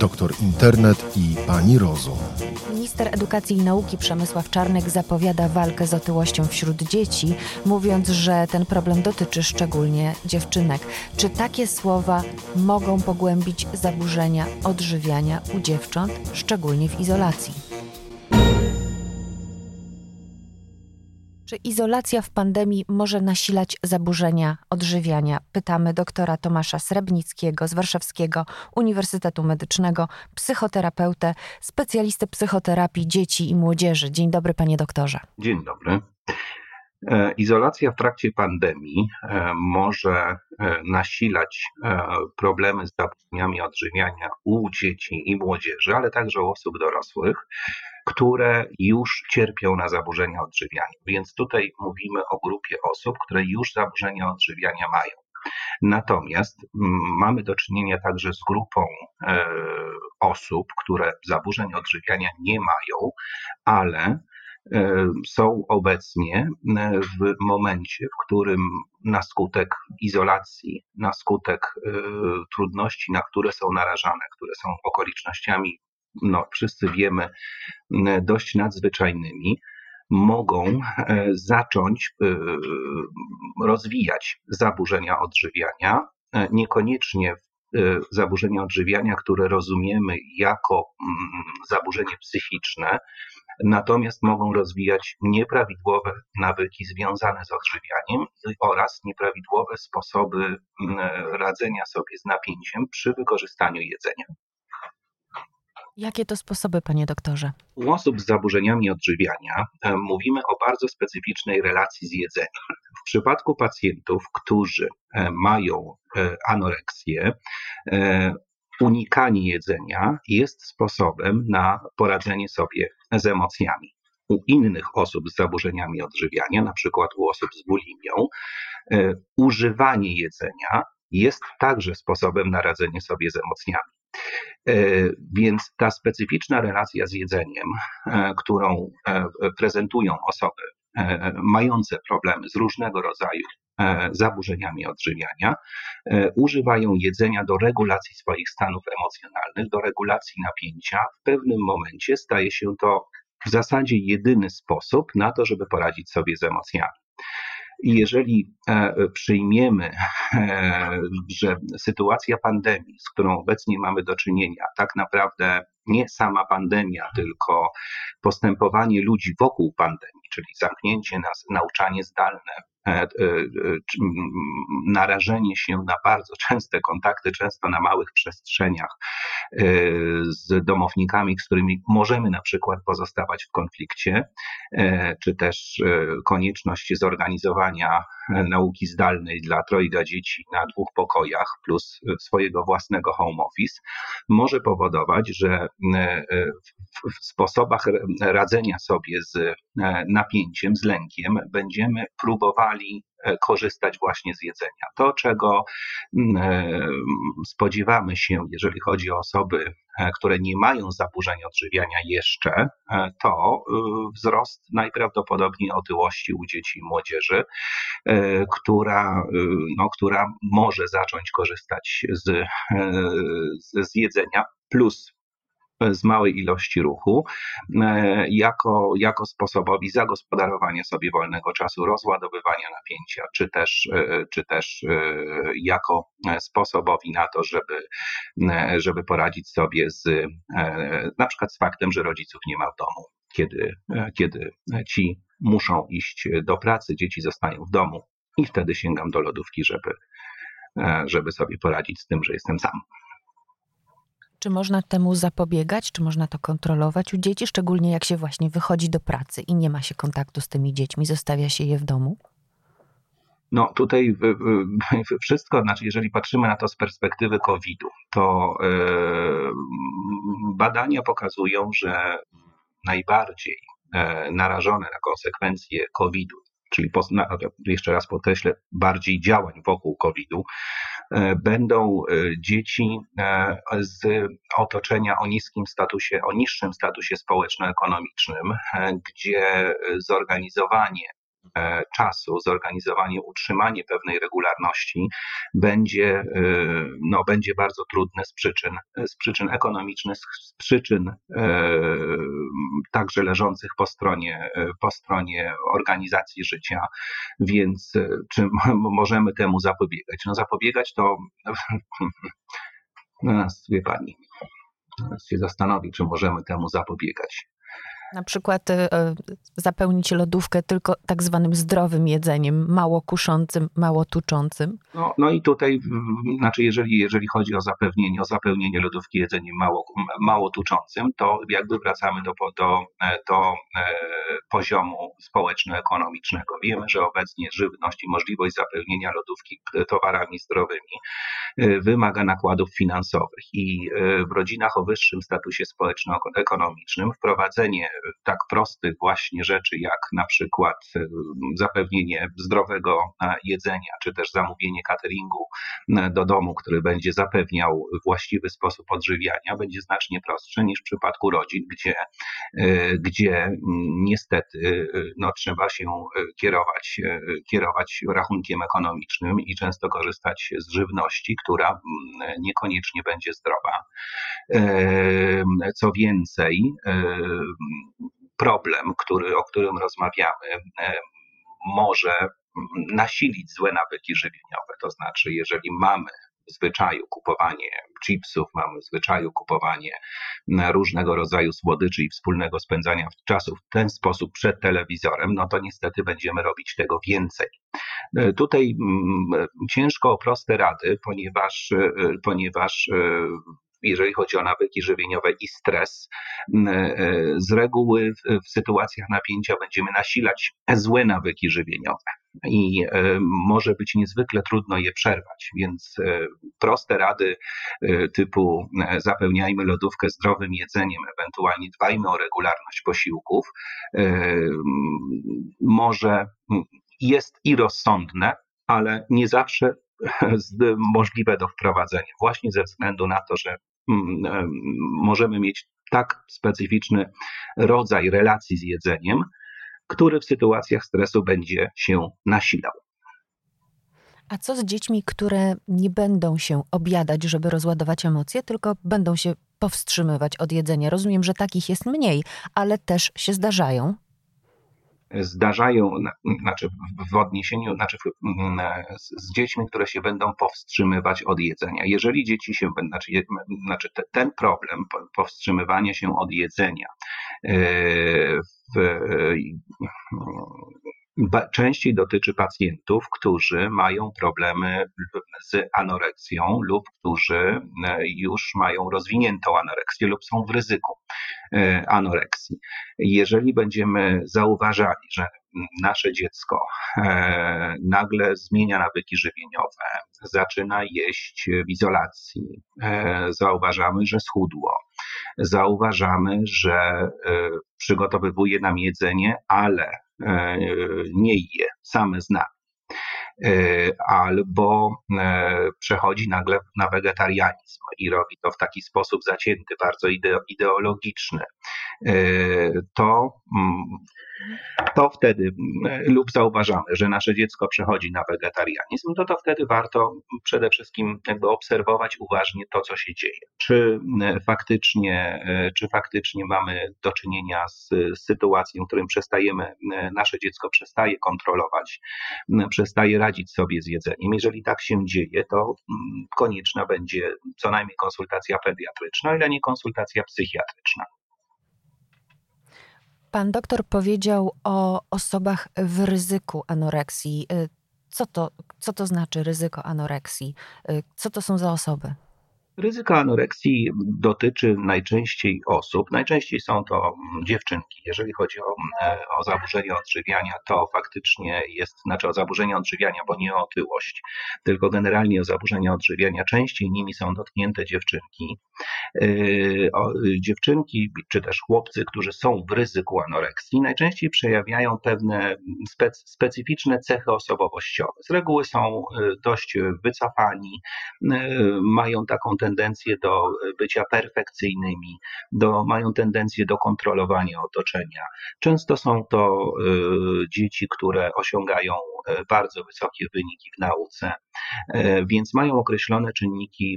doktor internet i pani rozum. Minister Edukacji i Nauki Przemysław Czarnek zapowiada walkę z otyłością wśród dzieci, mówiąc, że ten problem dotyczy szczególnie dziewczynek. Czy takie słowa mogą pogłębić zaburzenia odżywiania u dziewcząt, szczególnie w izolacji? Czy izolacja w pandemii może nasilać zaburzenia odżywiania? Pytamy doktora Tomasza Srebnickiego z Warszawskiego Uniwersytetu Medycznego, psychoterapeutę, specjalistę psychoterapii dzieci i młodzieży. Dzień dobry, panie doktorze. Dzień dobry. E, izolacja w trakcie pandemii e, może e, nasilać problemy z zaburzeniami odżywiania u dzieci i młodzieży, ale także u osób dorosłych które już cierpią na zaburzenia odżywiania. Więc tutaj mówimy o grupie osób, które już zaburzenia odżywiania mają. Natomiast mamy do czynienia także z grupą e, osób, które zaburzeń odżywiania nie mają, ale e, są obecnie e, w momencie, w którym na skutek izolacji, na skutek trudności, na które są narażane, które są okolicznościami no, wszyscy wiemy, dość nadzwyczajnymi, mogą e, zacząć e, rozwijać zaburzenia odżywiania, e, niekoniecznie zaburzenia odżywiania, które rozumiemy jako mm, zaburzenie psychiczne, natomiast mogą rozwijać nieprawidłowe nawyki związane z odżywianiem oraz nieprawidłowe sposoby radzenia sobie z napięciem przy wykorzystaniu jedzenia. Jakie to sposoby, panie doktorze? U osób z zaburzeniami odżywiania e, mówimy o bardzo specyficznej relacji z jedzeniem. W przypadku pacjentów, którzy e, mają e, anoreksję, unikanie jedzenia jest sposobem na poradzenie sobie z emocjami. U innych osób z zaburzeniami odżywiania, na przykład u osób z bulimią, używanie jedzenia jest także sposobem na radzenie sobie z emocjami. E, więc ta specyficzna relacja z jedzeniem, e, którą e, prezentują osoby mające problemy z różnego rodzaju zaburzeniami odżywiania, używają jedzenia do regulacji swoich stanów emocjonalnych, do regulacji napięcia. W pewnym momencie staje się to w zasadzie jedyny sposób na to, żeby poradzić sobie z emocjami. I jeżeli e, przyjmiemy, e, że sytuacja pandemii, z którą obecnie mamy do czynienia, tak naprawdę nie sama pandemia, tylko postępowanie ludzi wokół pandemii, czyli zamknięcie nas, nauczanie zdalne, narażenie się na bardzo częste kontakty, często na małych przestrzeniach e, z domownikami, z którymi możemy na przykład pozostawać w konflikcie, czy też konieczność zorganizowania nauki zdalnej dla trojga dzieci na dwóch pokojach plus swojego własnego home office, może powodować, że w sposobach radzenia sobie z napięciem, z lękiem będziemy próbowali E, korzystać właśnie z jedzenia. To, czego mm, e, spodziewamy się, jeżeli chodzi o osoby, e, które nie mają zaburzeń odżywiania jeszcze, to wzrost najprawdopodobniej otyłości u dzieci i młodzieży, która, no, która może zacząć korzystać z, z jedzenia, plus z małej ilości ruchu, e, jako, jako sposobowi zagospodarowania sobie wolnego czasu, rozładowywania napięcia, czy też, e, czy też e, jako sposobowi na to, żeby, żeby poradzić sobie z na przykład z faktem, że rodziców nie ma w domu, kiedy, kiedy ci muszą iść do pracy, dzieci zostają w domu i wtedy sięgam do lodówki, żeby, żeby sobie poradzić z tym, że jestem sam. Czy można temu zapobiegać? Czy można to kontrolować u dzieci, szczególnie jak się właśnie wychodzi do pracy i nie ma się kontaktu z tymi dziećmi, zostawia się je w domu? No tutaj wszystko, znaczy jeżeli patrzymy na to z perspektywy COVID-u, to e, badania pokazują, że najbardziej e, narażone na konsekwencje COVID-u czyli jeszcze raz podkreślę, bardziej działań wokół COVID-u, będą e, dzieci e, z otoczenia o niskim statusie, o niższym statusie społeczno-ekonomicznym, gdzie zorganizowanie e, czasu, zorganizowanie, utrzymanie pewnej regularności będzie, e, no, będzie bardzo trudne z przyczyn, z przyczyn ekonomicznych, z przyczyn także leżących po stronie, po stronie organizacji życia, więc czy możemy temu zapobiegać? No zapobiegać to, no, wie pani, się zastanowi, czy możemy temu zapobiegać. Na przykład y, zapełnić lodówkę tylko tak zwanym zdrowym jedzeniem, mało kuszącym, mało tuczącym. No, no i tutaj, znaczy jeżeli, jeżeli chodzi o zapewnienie, o zapełnienie lodówki jedzeniem mało, mało tuczącym, to jakby wracamy do, do, do e, poziomu społeczno-ekonomicznego. Wiemy, że obecnie żywność i możliwość zapełnienia lodówki towarami zdrowymi e, wymaga nakładów finansowych i e, w rodzinach o wyższym statusie społeczno-ekonomicznym wprowadzenie tak prostych właśnie rzeczy, jak na przykład e, zapewnienie zdrowego e, jedzenia, czy też zamówienie cateringu e, do domu, który będzie zapewniał właściwy sposób odżywiania, będzie znacznie prostsze niż w przypadku rodzin, gdzie, gdzie niestety no, trzeba się kierować, kierować rachunkiem ekonomicznym i często korzystać z żywności, która niekoniecznie będzie zdrowa. Co więcej, problem, który, o którym rozmawiamy, e, może nasilić złe nawyki żywieniowe. To znaczy, jeżeli mamy zwyczaju kupowanie chipsów, mamy zwyczaju kupowanie różnego rodzaju słodyczy i wspólnego spędzania czasu w ten sposób przed telewizorem, no to niestety będziemy robić tego więcej. E, tutaj ciężko o proste rady, ponieważ, e, ponieważ jeżeli chodzi o nawyki żywieniowe i stres. E, z reguły w, sytuacjach napięcia będziemy nasilać złe nawyki żywieniowe i e, może być niezwykle trudno je przerwać, więc e, proste rady typu zapełniajmy lodówkę zdrowym jedzeniem, ewentualnie dbajmy o regularność posiłków, może jest i rozsądne, ale nie zawsze możliwe do wprowadzenia, właśnie ze względu na to, że możemy mieć tak specyficzny rodzaj relacji z jedzeniem, który w sytuacjach stresu będzie się nasilał. A co z dziećmi, które nie będą się objadać, żeby rozładować emocje, tylko będą się powstrzymywać od jedzenia? Rozumiem, że takich jest mniej, ale też się zdarzają zdarzają, znaczy w odniesieniu, znaczy z dziećmi, które się będą powstrzymywać od jedzenia. Jeżeli dzieci się, znaczy, znaczy ten problem powstrzymywania się od jedzenia e, w, częściej dotyczy pacjentów, którzy mają problemy z anoreksją lub którzy e, już mają rozwiniętą anoreksję lub są w ryzyku e, anoreksji. Jeżeli będziemy zauważali, że nasze dziecko e, nagle zmienia nawyki żywieniowe, zaczyna jeść w izolacji, zauważamy, że schudło, zauważamy, że przygotowywuje nam jedzenie, ale nie je same z. E, albo e, przechodzi nagle na wegetarianizm i robi to w taki sposób zacięty, bardzo ideologiczny, to mm, to wtedy lub zauważamy, że nasze dziecko przechodzi na wegetarianizm, to to wtedy warto przede wszystkim jakby obserwować uważnie to, co się dzieje. Czy faktycznie, czy faktycznie mamy do czynienia z sytuacją, w którym przestajemy, nasze dziecko przestaje kontrolować, przestaje radzić sobie z jedzeniem. Jeżeli tak się dzieje, to konieczna będzie co najmniej konsultacja pediatryczna, ile nie konsultacja psychiatryczna. Pan doktor powiedział o osobach w ryzyku anoreksji. Y, co to, co to znaczy ryzyko anoreksji? Y, co to są za osoby? Ryzyko anoreksji dotyczy najczęściej osób, najczęściej są to dziewczynki. Jeżeli chodzi o, e, o zaburzenia odżywiania, to faktycznie jest, znaczy o zaburzenia odżywiania, bo nie o otyłość, tylko generalnie o zaburzenia odżywiania. Częściej nimi są dotknięte dziewczynki. Dziewczynki czy też chłopcy, którzy są w ryzyku anoreksji, najczęściej przejawiają pewne specyficzne cechy osobowościowe. Z reguły są dość wycofani, mają taką tendencję do bycia perfekcyjnymi, do, mają tendencję do kontrolowania otoczenia. Często są to dzieci, które osiągają bardzo wysokie wyniki w nauce, więc mają określone czynniki,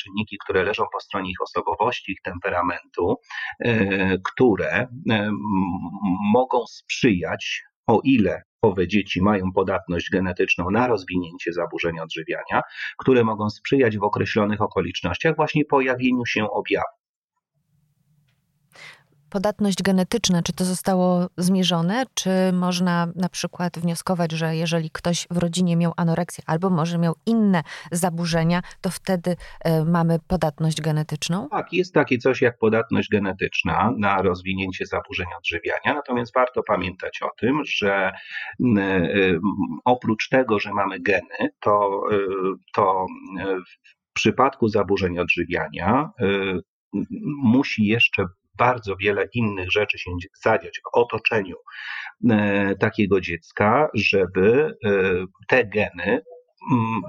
czynniki, które leżą po stronie ich osobowości, ich temperamentu, które mogą sprzyjać, o ile owe dzieci mają podatność genetyczną na rozwinięcie zaburzenia odżywiania, które mogą sprzyjać w określonych okolicznościach właśnie pojawieniu się objawów podatność genetyczna, czy to zostało zmierzone, czy można na przykład wnioskować, że jeżeli ktoś w rodzinie miał anoreksję albo może miał inne zaburzenia, to wtedy e, mamy podatność genetyczną? Tak, jest takie coś jak podatność genetyczna na rozwinięcie zaburzeń odżywiania, natomiast warto pamiętać o tym, że e, oprócz tego, że mamy geny, to, e, to w przypadku zaburzeń odżywiania musi jeszcze bardzo wiele innych rzeczy się zadziać w otoczeniu e, takiego dziecka, żeby e, te geny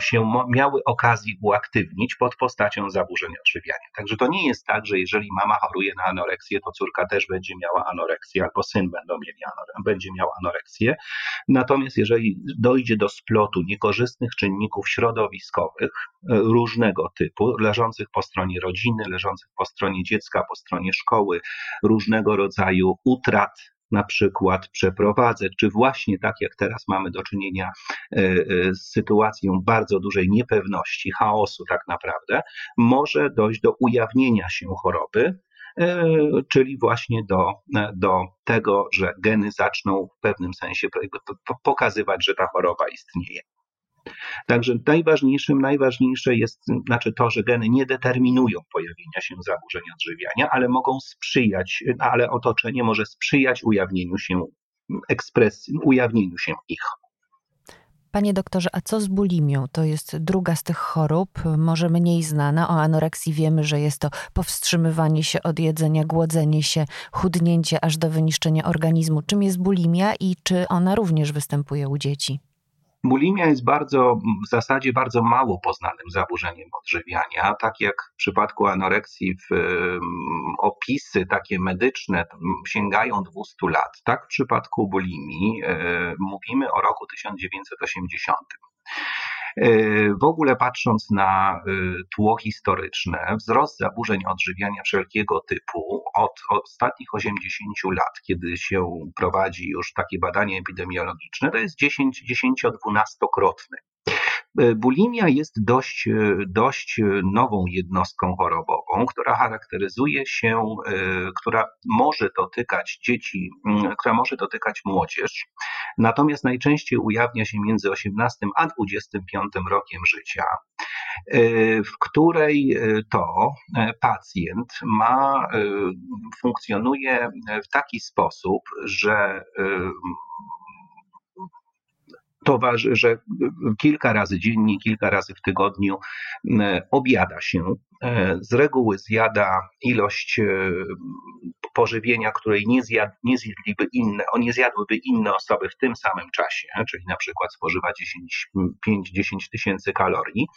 się miały okazji uaktywnić pod postacią zaburzeń odżywiania. Także to nie jest tak, że jeżeli mama choruje na anoreksję, to córka też będzie miała anoreksję, albo syn będzie miał anoreksję. Natomiast jeżeli dojdzie do splotu niekorzystnych czynników środowiskowych e, różnego typu, leżących po stronie rodziny, leżących po stronie dziecka, po stronie szkoły, różnego rodzaju utrat na przykład przeprowadzek, czy właśnie tak jak teraz mamy do czynienia e, e, z sytuacją bardzo dużej niepewności, chaosu tak naprawdę, może dojść do ujawnienia się choroby, e, czyli właśnie do, do tego, że geny zaczną w pewnym sensie pokazywać, że ta choroba istnieje. Także najważniejszym, najważniejsze jest znaczy to, że geny nie determinują pojawienia się zaburzeń odżywiania, ale mogą sprzyjać, ale otoczenie może sprzyjać ujawnieniu się ekspresji, ujawnieniu się ich. Panie doktorze, a co z bulimią? To jest druga z tych chorób, może mniej znana. O anoreksji wiemy, że jest to powstrzymywanie się od jedzenia, głodzenie się, chudnięcie aż do wyniszczenia organizmu. Czym jest bulimia i czy ona również występuje u dzieci? Bulimia jest bardzo, w zasadzie bardzo mało poznanym zaburzeniem odżywiania. Tak jak w przypadku anoreksji w, opisy takie medyczne sięgają 200 lat, tak w przypadku bulimii e, mówimy o roku 1980. E, w ogóle patrząc na e, tło historyczne, wzrost zaburzeń odżywiania wszelkiego typu od ostatnich 80 lat, kiedy się prowadzi już takie badania epidemiologiczne, to jest 10-12-krotny. E, bulimia jest dość, e, dość nową jednostką chorobową, która charakteryzuje się, e, która może dotykać dzieci, która może dotykać młodzież, natomiast najczęściej ujawnia się między 18 a 25 rokiem życia, w której to pacjent ma, funkcjonuje w taki sposób, że towarzy, że kilka razy dziennie, kilka razy w tygodniu obiada się. E, z reguły zjada ilość e, pożywienia, której nie, zjad, nie zjedliby inne, o nie zjadłyby inne osoby w tym samym czasie, czyli na przykład spożywa 5-10 tysięcy kalorii.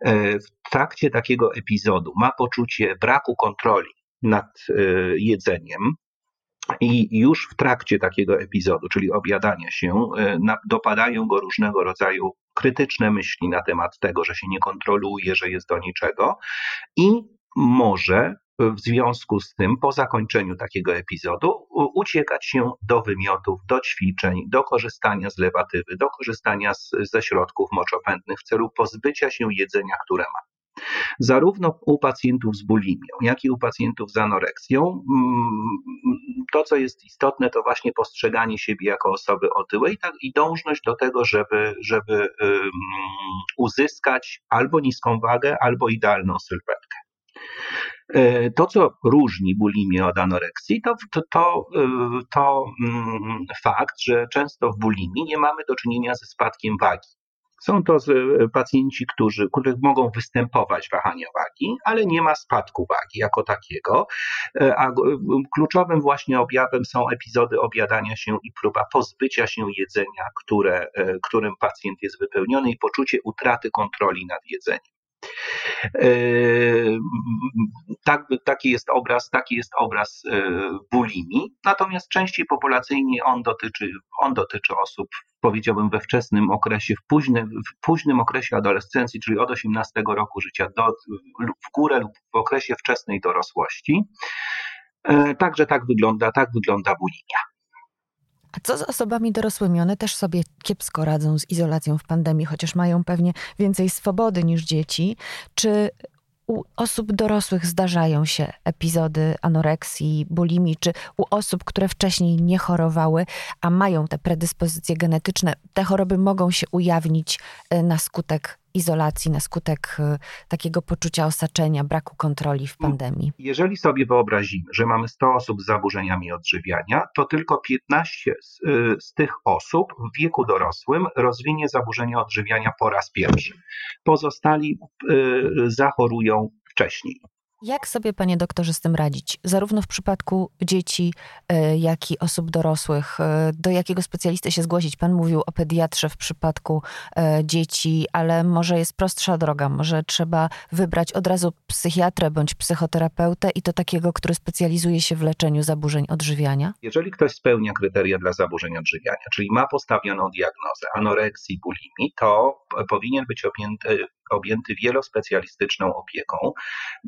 E, w trakcie takiego epizodu ma poczucie braku kontroli nad jedzeniem, i już w trakcie takiego epizodu, czyli obiadania się, e, dopadają go różnego rodzaju krytyczne myśli na temat tego, że się nie kontroluje, że jest do niczego i może w związku z tym, po zakończeniu takiego epizodu, uciekać się do wymiotów, do ćwiczeń, do korzystania z lewatywy, do korzystania z, ze środków moczopędnych w celu pozbycia się jedzenia, które ma. Zarówno u pacjentów z bulimią, jak i u pacjentów z anoreksją, mm, to co jest istotne, to właśnie postrzeganie siebie jako osoby otyłej i dążność do tego, żeby, żeby uzyskać albo niską wagę, albo idealną sylwetkę. E, to, co różni bulimię od anoreksji, to, to, to, e, to mm, fakt, że często w bulimii nie mamy do czynienia ze spadkiem wagi Są to pacjenci, którzy, których mogą występować wahania wagi, ale nie ma spadku wagi jako takiego. A kluczowym właśnie objawem są epizody objadania się i próba pozbycia się jedzenia, które, którym pacjent jest wypełniony i poczucie utraty kontroli nad jedzeniem. Yy, tak, taki jest obraz, taki jest obraz yy, bulimii. Natomiast częściej populacyjnie on dotyczy, on dotyczy osób, powiedziałbym, we wczesnym okresie, w późnym, w późnym okresie adolescencji, czyli od 18 roku życia do, w górę lub w okresie wczesnej dorosłości. Yy, także tak wygląda, tak wygląda bulimia. A co z osobami dorosłymi? One też sobie kiepsko radzą z izolacją w pandemii, chociaż mają pewnie więcej swobody niż dzieci. Czy u osób dorosłych zdarzają się epizody anoreksji, bulimii, czy u osób, które wcześniej nie chorowały, a mają te predyspozycje genetyczne, te choroby mogą się ujawnić e, na skutek izolacji, na skutek y, takiego poczucia osaczenia, braku kontroli w pandemii? Jeżeli sobie wyobrazimy, że mamy 100 osób z zaburzeniami odżywiania, to tylko 15 z, y, z tych osób w wieku dorosłym rozwinie zaburzenia odżywiania po raz pierwszy. Pozostali y, zachorują wcześniej. Jak sobie, panie doktorze, z tym radzić? Zarówno w przypadku dzieci, e, jak i osób dorosłych. E, do jakiego specjalisty się zgłosić? Pan mówił o pediatrze w przypadku e, dzieci, ale może jest prostsza droga. Może trzeba wybrać od razu psychiatrę bądź psychoterapeutę i to takiego, który specjalizuje się w leczeniu zaburzeń odżywiania? Jeżeli ktoś spełnia kryteria dla zaburzeń odżywiania, czyli ma postawioną diagnozę anoreksji, bulimii, to powinien być objęty objęty wielospecjalistyczną opieką,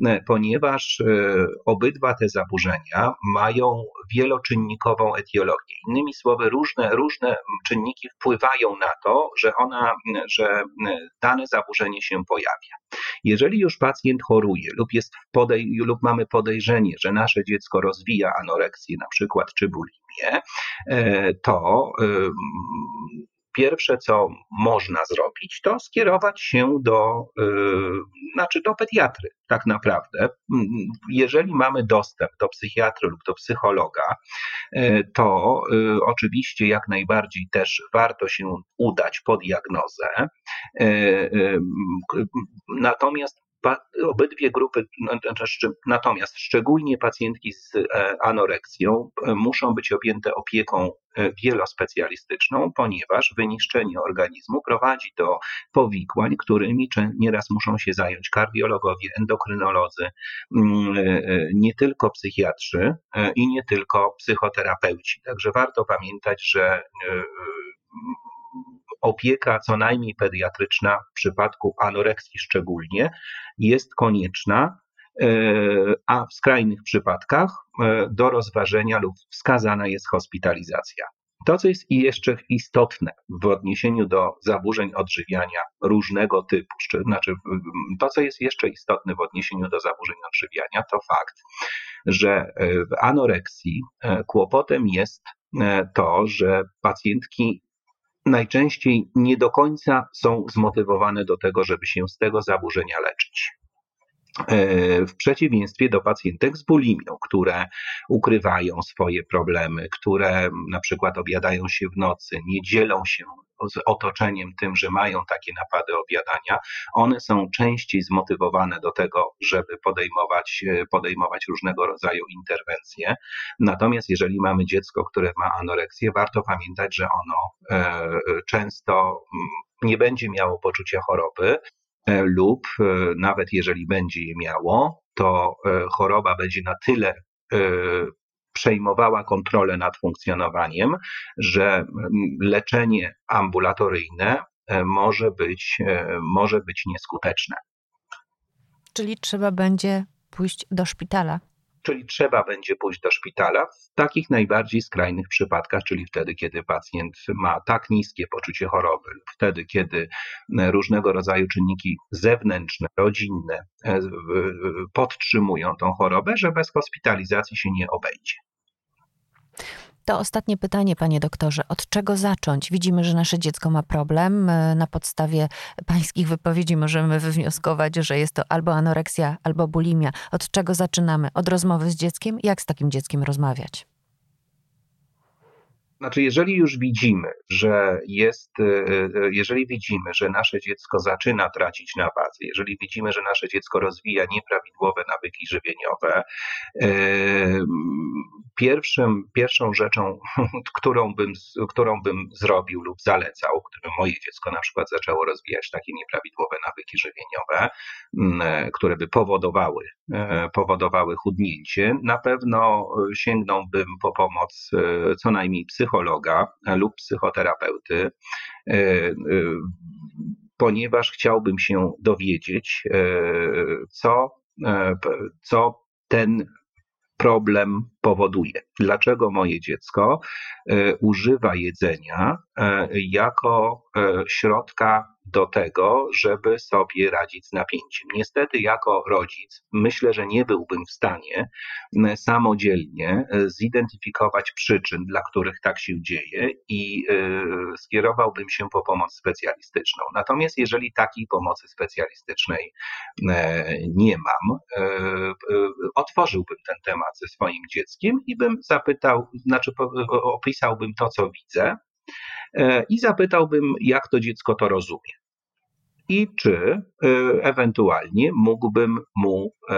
e, ponieważ e, obydwa te zaburzenia mają wieloczynnikową etiologię. Innymi słowy, różne, różne czynniki wpływają na to, że, ona, że e, dane zaburzenie się pojawia. Jeżeli już pacjent choruje lub, jest podej- lub mamy podejrzenie, że nasze dziecko rozwija anoreksję na przykład czy bulimię, to pierwsze, co można zrobić, to skierować się do, yy, znaczy do pediatry, tak naprawdę. Mm, jeżeli mamy dostęp do psychiatry lub do psychologa, yy, to yy, oczywiście jak najbardziej też warto się udać po diagnozę. Natomiast obydwie grupy, znaczy, natomiast szczególnie pacjentki z e, anoreksją e, muszą być objęte opieką e, wielospecjalistyczną, ponieważ wyniszczenie organizmu prowadzi do powikłań, którymi nieraz muszą się zająć kardiologowie, endokrynolodzy, mm, nie tylko psychiatrzy i nie tylko psychoterapeuci. Także warto pamiętać, że opieka co najmniej pediatryczna w przypadku anoreksji szczególnie jest konieczna, e, a w skrajnych przypadkach e, do rozważenia lub wskazana jest hospitalizacja. To, co jest jeszcze istotne w odniesieniu do zaburzeń odżywiania różnego typu, znaczy to, co jest jeszcze istotne w odniesieniu do zaburzeń odżywiania, to fakt, że e, w anoreksji kłopotem jest to, że pacjentki najczęściej nie do końca są zmotywowane do tego, żeby się z tego zaburzenia leczyć. E, w przeciwieństwie do pacjentek z bulimią, które ukrywają swoje problemy, które na przykład objadają się w nocy, nie dzielą się z otoczeniem tym, że mają takie napady objadania, one są częściej zmotywowane do tego, żeby podejmować, e, podejmować różnego rodzaju interwencje. Natomiast jeżeli mamy dziecko, które ma anoreksję, warto pamiętać, że ono e, często mm, nie będzie miało poczucia choroby, lub e, nawet jeżeli będzie je miało, to e, choroba będzie na tyle przejmowała kontrolę nad funkcjonowaniem, że leczenie ambulatoryjne może być, może być nieskuteczne. Czyli trzeba będzie pójść do szpitala czyli trzeba będzie pójść do szpitala w takich najbardziej skrajnych przypadkach, czyli wtedy, kiedy pacjent ma tak niskie poczucie choroby, lub wtedy, kiedy e, różnego rodzaju czynniki zewnętrzne, rodzinne e, podtrzymują tą chorobę, że bez hospitalizacji się nie obejdzie. To ostatnie pytanie, panie doktorze. Od czego zacząć? Widzimy, że nasze dziecko ma problem. E, na podstawie pańskich wypowiedzi możemy wywnioskować, że jest to albo anoreksja, albo bulimia. Od czego zaczynamy? Od rozmowy z dzieckiem? Jak z takim dzieckiem rozmawiać? Znaczy, jeżeli już widzimy, że jest, e, e, jeżeli widzimy, że nasze dziecko zaczyna tracić na wadze, jeżeli widzimy, że nasze dziecko rozwija nieprawidłowe nawyki żywieniowe, e, pierwszym, pierwszą rzeczą, którą bym, którą bym zrobił lub zalecał, moje dziecko na przykład zaczęło rozwijać takie nieprawidłowe nawyki żywieniowe, które by powodowały, powodowały chudnięcie, na pewno sięgnąłbym po pomoc co najmniej psychologa lub psychoterapeuty, e, e, ponieważ chciałbym się dowiedzieć, e, co, co ten problem powoduje. Dlaczego moje dziecko używa jedzenia jako środka do tego, żeby sobie radzić z napięciem. Niestety, jako rodzic, myślę, że nie byłbym w stanie samodzielnie e, zidentyfikować przyczyn, dla których tak się dzieje i e, skierowałbym się po pomoc specjalistyczną. Natomiast jeżeli takiej pomocy specjalistycznej e, nie mam, otworzyłbym ten temat ze swoim dzieckiem i bym zapytał, znaczy opisałbym to, co widzę, E, i zapytałbym, jak to dziecko to rozumie. I czy e, ewentualnie mógłbym mu e,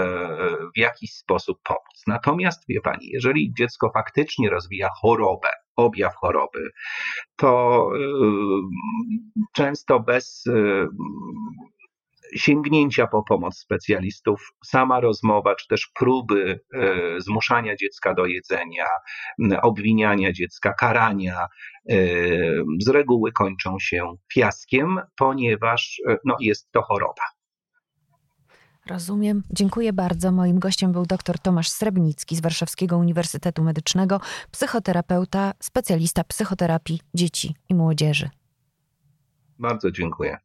w jakiś sposób pomóc. Natomiast, wie pani, jeżeli dziecko faktycznie rozwija chorobę, objaw choroby, to często bez sięgnięcia po pomoc specjalistów, sama rozmowa, czy też próby e, zmuszania dziecka do jedzenia, obwiniania dziecka, karania, e, z reguły kończą się fiaskiem, ponieważ e, no, jest to choroba. Rozumiem. Dziękuję bardzo. Moim gościem był dr Tomasz Srebnicki z Warszawskiego Uniwersytetu Medycznego, psychoterapeuta, specjalista psychoterapii dzieci i młodzieży. Bardzo dziękuję.